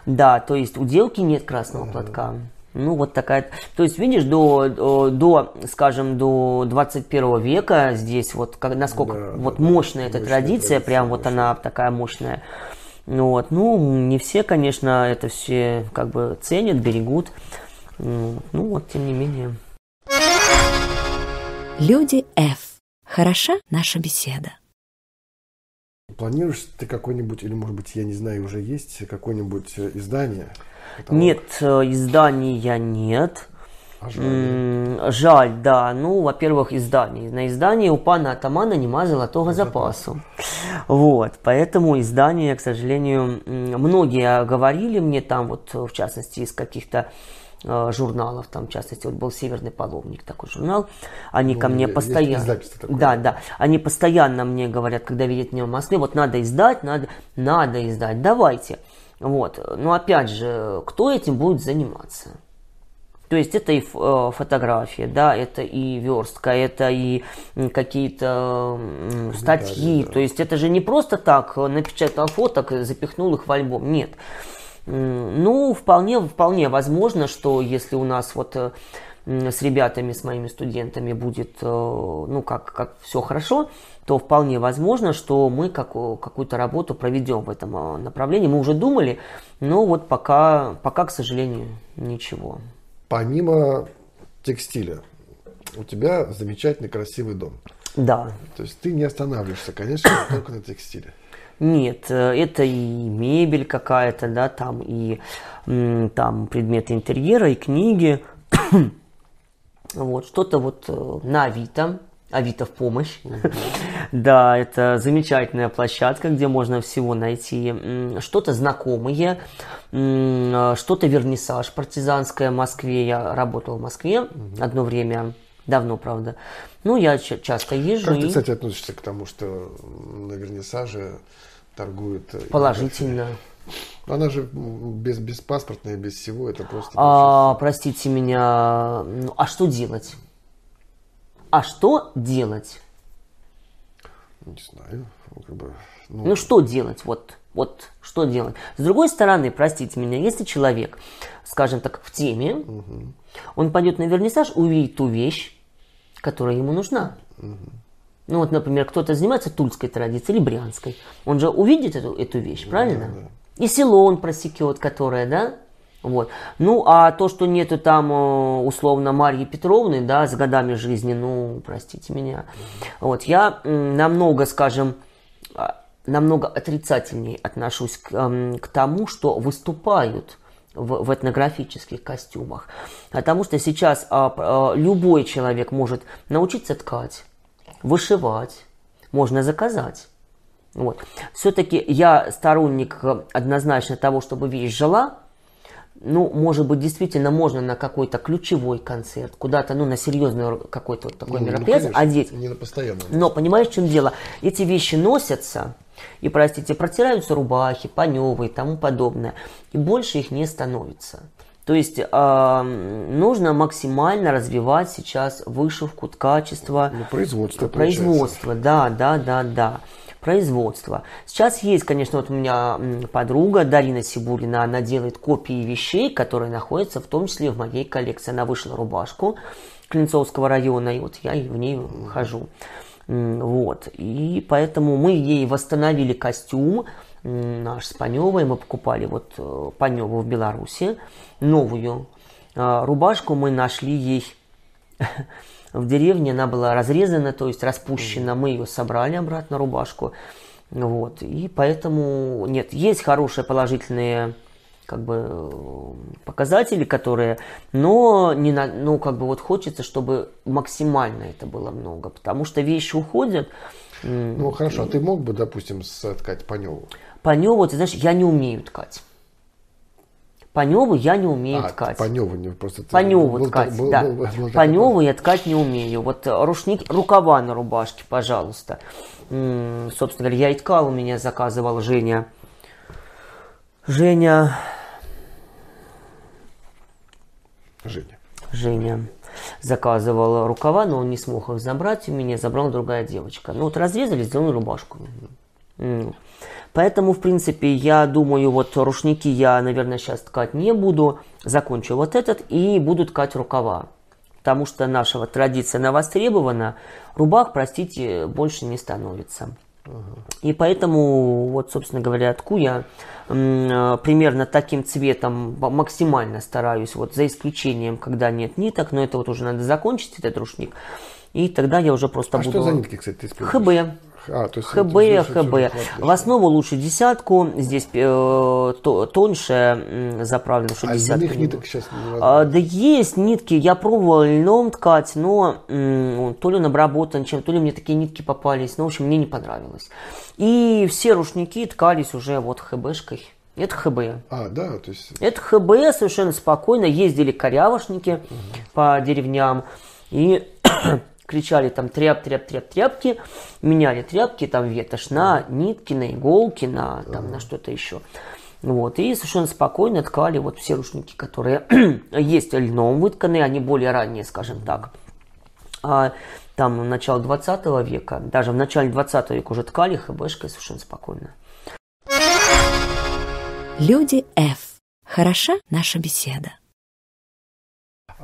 Да, то есть у девки нет красного платка. Ну, вот такая... То есть, видишь, до, до, скажем, до 21 века здесь вот как, насколько Да, вот да, да. мощная эта Мощная традиция, традиция, прям вот она такая мощная. Ну Вот. Ну, не все, конечно, это все как бы ценят, берегут. М, Ну, вот, тем не менее. Люди F. Хороша наша беседа. Планируешь ты какой-нибудь, или, может быть, я не знаю, уже есть какое-нибудь э, издание? Каталог? Нет, э, издания нет. А жаль. Жаль, да. Ну, во-первых, издание. На издании у пана Атамана нема золотого запасу. Вот, поэтому издание, к сожалению, многие говорили мне там, вот, в частности, из каких-то журналов, там, в частности, вот был «Северный паломник», такой журнал, они Ну, ко мне постоянно... Да, да, они постоянно мне говорят, когда видят меня в Москве, вот надо издать, надо, надо издать, давайте. Вот, но опять же, кто этим будет заниматься? То есть это и э, фотография, да, это и верстка, это и какие-то статьи. То есть это же не просто так э, напечатал фоток, и запихнул их в альбом. Нет. Ну, вполне, вполне возможно, что если у нас вот э, с ребятами, с моими студентами будет, э, ну, как, как все хорошо, то вполне возможно, что мы как, какую-то работу проведем в этом э, направлении. Мы уже думали, но вот пока, пока, к сожалению, ничего. Помимо текстиля, у тебя замечательный красивый дом. Да, То есть ты не останавливаешься, конечно, только на текстиле. Нет, э, это и мебель какая-то, да, там и там предметы интерьера, и книги. <coughs> Вот, что-то вот э, на Авито, Авито в помощь. <laughs> Да, это замечательная площадка, где можно всего найти. Что-то знакомые, м, э, что-то вернисаж партизанское в Москве. Я работал в Москве одно время, давно, правда. Ну, я ча- часто езжу. Как ты, и- кстати, относишься к тому, что на вернисаже торгуют... э, Положительно. <laughs> Она же м, без, беспаспортная, без всего, это просто... А, простите меня, ну, а что делать? А что делать? Не знаю, ну, как бы... Ну, Ну что делать? Вот, вот что делать? С другой стороны, простите меня, если человек, скажем так, в теме, он пойдет на вернисаж, увидит ту вещь, которая ему нужна. Ну вот, например, кто-то занимается тульской традицией или брянской. Он же увидит эту, эту вещь, правильно? И село он просекет, которое, да? Вот. Ну, а то, что нету там, э, условно, Марьи Петровны, да, с годами жизни, ну, простите меня. Вот, я намного, скажем, а, намного отрицательнее отношусь к, эм, к тому, что выступают в, в этнографических костюмах. Потому что сейчас а, а, любой человек может научиться ткать, вышивать, можно заказать. Вот. Все-таки я сторонник э, однозначно того, чтобы вещь жила. Ну, может быть, действительно можно на какой-то ключевой концерт, куда-то, ну, на серьезное какое-то вот такое ну, ну, мероприятие конечно, одеть. Не на постоянном. Но понимаешь, в чем дело? Эти вещи носятся, и, простите, протираются рубахи, паневые и тому подобное, и больше их не становится. То есть э, нужно максимально развивать сейчас вышивку, ткачество, Ну, производство, получается. производство, да, да, да, да, производство. Сейчас есть, конечно, вот у меня подруга Дарина Сибурина, она делает копии вещей, которые находятся в том числе в моей коллекции. Она вышла рубашку Клинцовского района, и вот я в ней хожу. Вот. И поэтому мы ей восстановили костюм наш с Паневой. Мы покупали вот э, Паневу в Беларуси, новую. А, Рубашку мы нашли ей <laughs> в деревне, она была разрезана, то есть распущена. Мы ее собрали обратно, рубашку. Вот. И поэтому, нет, есть хорошие положительные как бы э, показатели, которые, но не на, ну как бы вот хочется, чтобы максимально это было много, потому что вещи уходят. Ну, хорошо, а ты мог бы, допустим, соткать Паневу? Паневу, ты знаешь, я не умею ткать. Паневу я не умею А, ткать. Паневу, не просто... Паневу был ткать, был- да. был- я ткать не умею. Вот э, рушники, рукава на рубашке, пожалуйста. М, Собственно говоря, я и ткал, у меня заказывал Женя. Женя, Женя. Женя заказывал рукава, но он не смог их забрать, у меня забрала другая девочка. Ну вот разрезали, сделали рубашку. М. Поэтому, в принципе, я думаю, вот рушники я, наверное, сейчас ткать не буду. Закончу вот этот и буду ткать рукава. Потому что наша вот традиция она востребована. Рубах, простите, больше не становится. И поэтому, вот, собственно говоря, тку я примерно таким цветом максимально стараюсь, вот за исключением, когда нет ниток, но это вот уже надо закончить, этот рушник. И тогда я уже просто А буду... что за нитки, кстати, ты используешь? ХБ. А, то есть ХБ, ХБ. В основу лучше десятку, здесь э, то- тоньше заправлено, что А десятка. не ниток сейчас А, да есть нитки, я пробовала льном ткать, но м, то ли он обработан чем, то ли мне такие нитки попались, но в общем мне не понравилось. И все рушники ткались уже вот ХБшкой. Это ХБ. А, да, то есть... Это ХБ совершенно спокойно. Ездили корявошники по деревням и кричали там тряп, тряп, тряп, тряпки. Меняли тряпки, там ветошь на нитки, на иголки, на, там, на что-то еще. Вот, и совершенно спокойно ткали вот все рушники, которые <clears throat> есть льном вытканы, они более ранние, скажем так. А там начало 20 века, даже в начале 20 века уже ткали ХБшкой совершенно спокойно. Люди F. Хороша наша беседа.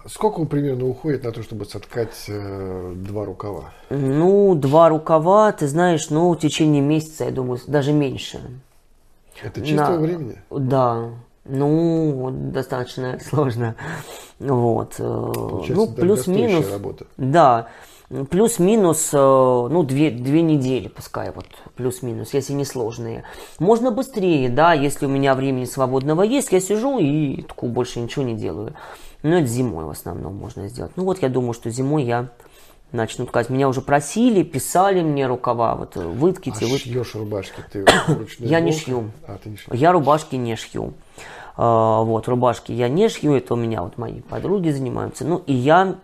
Сколько примерно уходит на то, чтобы соткать э, два рукава? Ну, два рукава, ты знаешь, ну, в течение месяца, я думаю, даже меньше. Это чистого На- времени? Да, ну, достаточно <laughs> сложно. Вот. э, Получается, ну, плюс-минус. работа. Да, плюс-минус, э, ну, две, две недели, пускай, вот, плюс-минус, если не сложные. Можно быстрее, да, если у меня времени свободного есть, я сижу и тку, больше ничего не делаю. Но это зимой в основном можно сделать. Ну, вот я думаю, что зимой я начну ткать. Меня уже просили, писали мне рукава, вот, э, А вытките, вы... шьешь рубашки ты <coughs> Я не шью. А, ты не шьешь. Я рубашки не шью. А, Вот, рубашки я не шью, это у меня вот мои подруги занимаются. Ну, и я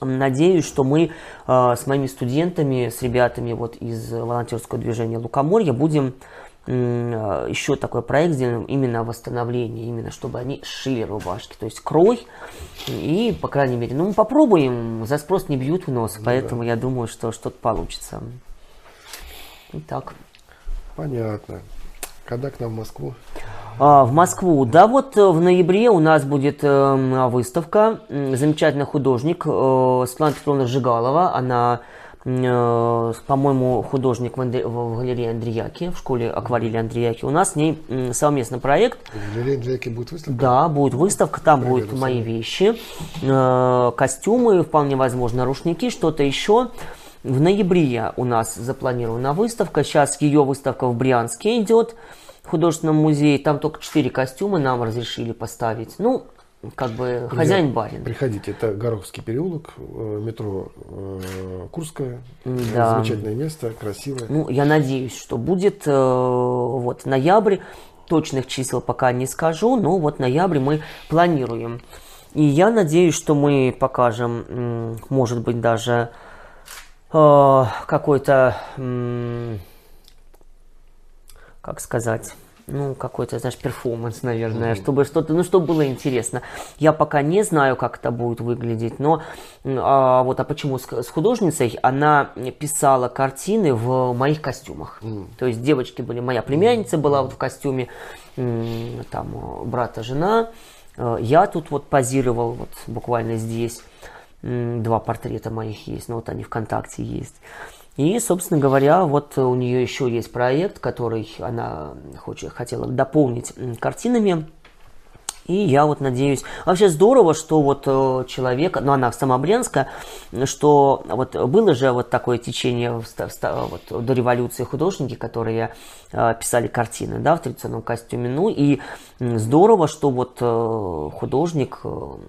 надеюсь, что мы а, с моими студентами, с ребятами вот из волонтерского движения Лукоморья будем а, еще такой проект сделаем именно восстановление, именно чтобы они шили рубашки, то есть крой и, по крайней мере, ну мы попробуем, за спрос не бьют в нос, поэтому я думаю, что что-то получится. Итак. Понятно. Когда к нам в Москву? А, В Москву. Да, вот э, в ноябре у нас будет эм, выставка. Замечательный художник э, Светлана Петровна Жигалова. Она, э, по-моему, художник в, Андре- в галерее Андреяки, в школе акварели Андреяки. У нас с ней совместный проект. В галерее Андреяки будет выставка? Да, будет выставка, там Проверю будут мои вещи, э, костюмы, вполне возможно, рушники, что-то еще. В ноябре у нас запланирована выставка. Сейчас ее выставка в Брянске идет, в художественном музее. Там только четыре костюма нам разрешили поставить. Ну, как бы хозяин-барин. Приходите, это Гороховский переулок, э, метро э, Курская. Да. Замечательное место, красивое. Ну, я надеюсь, что будет э, вот ноябрь. Точных чисел пока не скажу, но вот ноябрь мы планируем. И я надеюсь, что мы покажем, может быть, даже какой-то, как сказать, ну, какой-то, знаешь, перформанс, наверное, чтобы что-то, ну, чтобы было интересно. Я пока не знаю, как это будет выглядеть, но а, вот, а почему с, с художницей? Она писала картины в моих костюмах. То есть девочки были, моя племянница была вот в костюме, там, брата, жена, Э, я тут вот позировал, вот буквально здесь. Два портрета моих есть, но вот они ВКонтакте есть. И, собственно говоря, вот у нее еще есть проект, который она хочет, хотела дополнить картинами. И я вот надеюсь, вообще здорово, что вот э, человек, ну она сама Брянская, что вот было же вот такое течение в в вот, до революции художники, которые э, писали картины, да, в традиционном костюме. Ну и здорово, что вот э, художник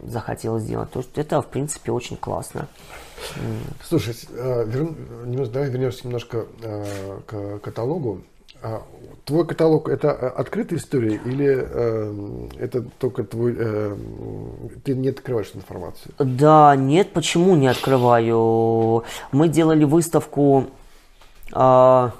захотел сделать. То есть это, в принципе, очень классно. Слушай, э, вер- давай вернемся немножко э, к каталогу. А Твой каталог это открытая история или э, это только твой... э, ты не открываешь информацию? Да, нет, почему не открываю? Мы делали выставку а,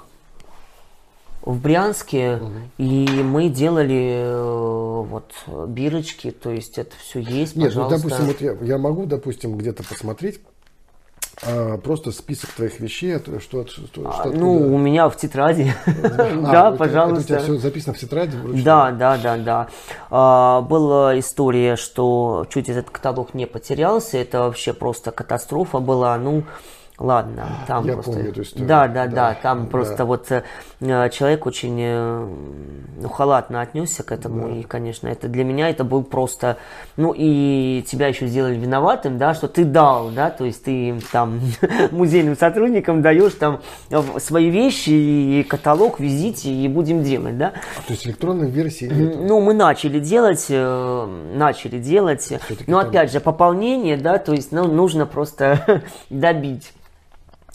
в Брянске, и мы делали э, вот бирочки, то есть это все есть, Нет, ну, пожалуйста. допустим, вот я, я могу, допустим, где-то посмотреть а, просто список твоих вещей, то- что, что, что А, откуда. ну, у меня в тетради. <laughs> А, Да, это- пожалуйста. Это у тебя все записано в тетради? вручную? Да, да, да, да. А, была история, что чуть этот каталог не потерялся. Это вообще просто катастрофа была. Ну, ладно, там Я просто. помню эту историю. Да, да, да, Да, Там да. просто вот э, человек очень э, ну, халатно отнесся к этому. И, конечно, это для меня это был просто. Ну и тебя еще сделали виноватым, да, что ты дал, да, то есть ты там <laughs> музейным сотрудникам даешь там э, свои вещи и каталог, везите и будем делать, да. То есть электронной версии нет. Ну, мы начали делать, начали делать, но там- опять же, пополнение, да, то есть, ну, нужно просто <laughs> добить.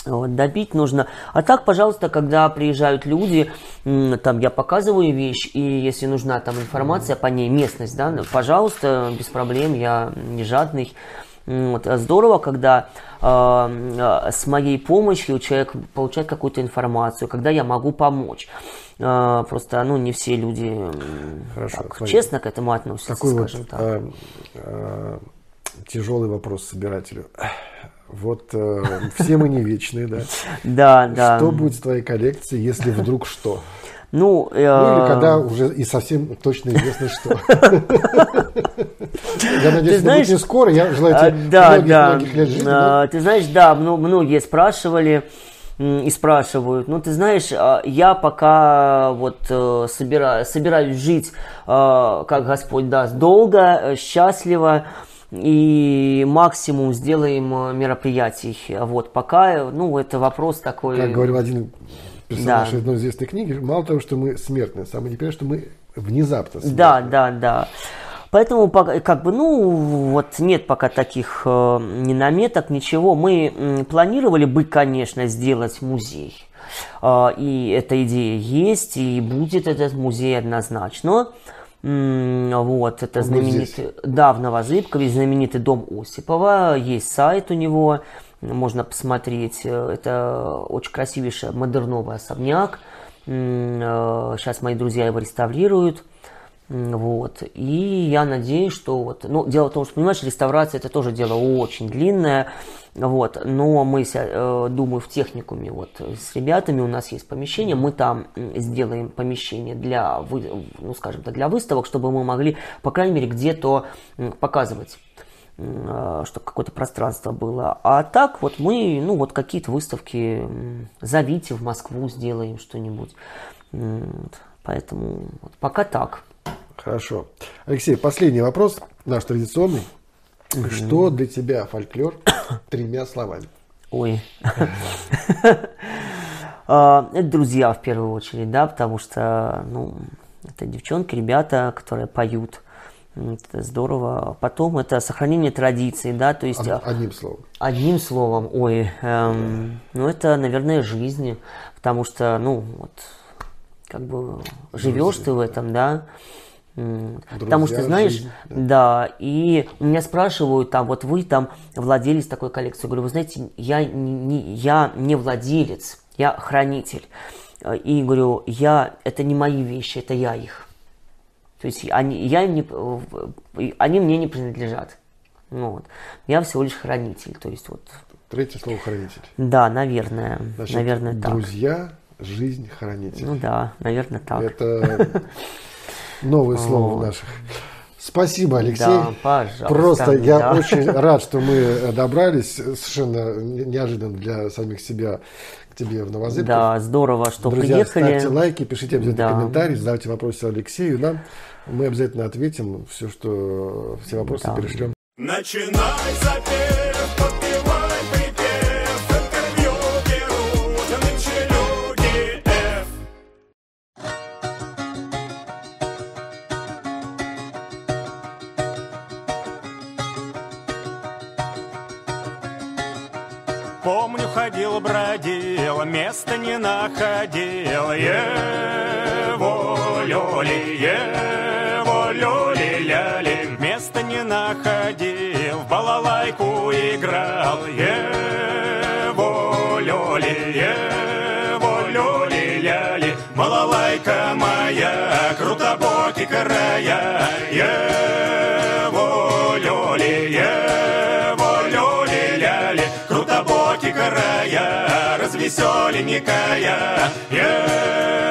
Вот, добить нужно. А так, пожалуйста, когда приезжают люди, там я показываю вещь, и если нужна там информация по ней, местность, да, ну, пожалуйста, без проблем, я не жадный. Вот. Здорово, когда э, с моей помощью человек получает какую-то информацию, когда я могу помочь. Э, Просто, ну, не все люди Хорошо, так смотри. честно к этому относятся, Такой вот скажем так. э, э, тяжелый вопрос собирателю. Вот э, все мы не вечные, да? <laughs> Да, да. Что будет с твоей коллекцией, если вдруг что? Ну, э, Ну или когда уже и совсем точно известно что. <laughs> Я надеюсь, это будет не скоро. Я желаю А, тебе многих-многих лет жизни. А, Ты знаешь, да, мно- многие спрашивали и спрашивают. Ну, ты знаешь, а, я пока вот э, собира- собираюсь жить, как Господь даст, долго, э, счастливо. И максимум сделаем э, мероприятий. Вот, пока, э, ну, это вопрос такой... Как говорил один персонаж Да. одной известной книги, мало того, что мы смертные, самое неприятное, что мы внезапно смертные. Да, да, да. Поэтому, пока- как бы, ну, вот нет пока таких э, ни наметок, ничего. Мы планировали бы, конечно, сделать музей. Э, и эта идея есть, и будет этот музей однозначно. М, Вот, это Он знаменитый, да, в Новозыбкове, знаменитый дом Осипова, есть сайт у него, можно посмотреть, Э, это очень красивейший модерновый особняк, сейчас мои друзья его реставрируют, Вот. И я надеюсь, что вот. Ну, дело в том, что, понимаешь, реставрация это тоже дело очень длинное. Вот. Но мы, э, думаю, в техникуме вот с ребятами у нас есть помещение. Мы там сделаем помещение для, ну, скажем так, для выставок, чтобы мы могли, по крайней мере, где-то показывать м, чтобы какое-то пространство было. А так вот мы, ну вот какие-то выставки, зовите в Москву, сделаем что-нибудь. Поэтому вот пока так. Хорошо. Алексей, последний вопрос, наш традиционный. Что для тебя фольклор <coughs> тремя словами? Ой. <laughs> А, Это друзья в первую очередь, да, потому что, ну, это девчонки, ребята, которые поют. М, Это здорово. Потом это сохранение традиций, да, то есть а, Одним словом. одним словом, ой, эм, ну это, наверное, жизнь, потому что, ну, вот, как бы живешь ты в этом, да. М, Потому что, Друзья, знаешь, жизнь, да. и у меня спрашивают, там, вот вы там владелец такой коллекции. Я говорю, вы знаете, я не, не- я не владелец, я хранитель. Э, И говорю, я, это не мои вещи, это я их. То есть они, я им не, э, они мне не принадлежат. Ну, вот. Я всего лишь хранитель. То есть вот, Третье слово хранитель. да, наверное, Значит, наверное так. друзья, жизнь, хранитель. Ну да, наверное так. Это <laughs> новое слово в Вот. наших. Спасибо, Алексей. Да, пожалуйста. Просто я да. очень рад, что мы добрались совершенно не- неожиданно для самих себя к тебе в Новозыбков. Да, здорово, что Друзья, приехали. ставьте лайки, пишите обязательно Да. комментарии, задавайте вопросы Алексею. Нам мы обязательно ответим. Все, что все вопросы Да. перешлем. Начинай запев, места не находил. Его лёли, его лёли, ляли, места не находил, в балалайку играл. Его лёли, его лёли, ляли, балалайка моя, крутобокий края. Края, развеселенькая. Его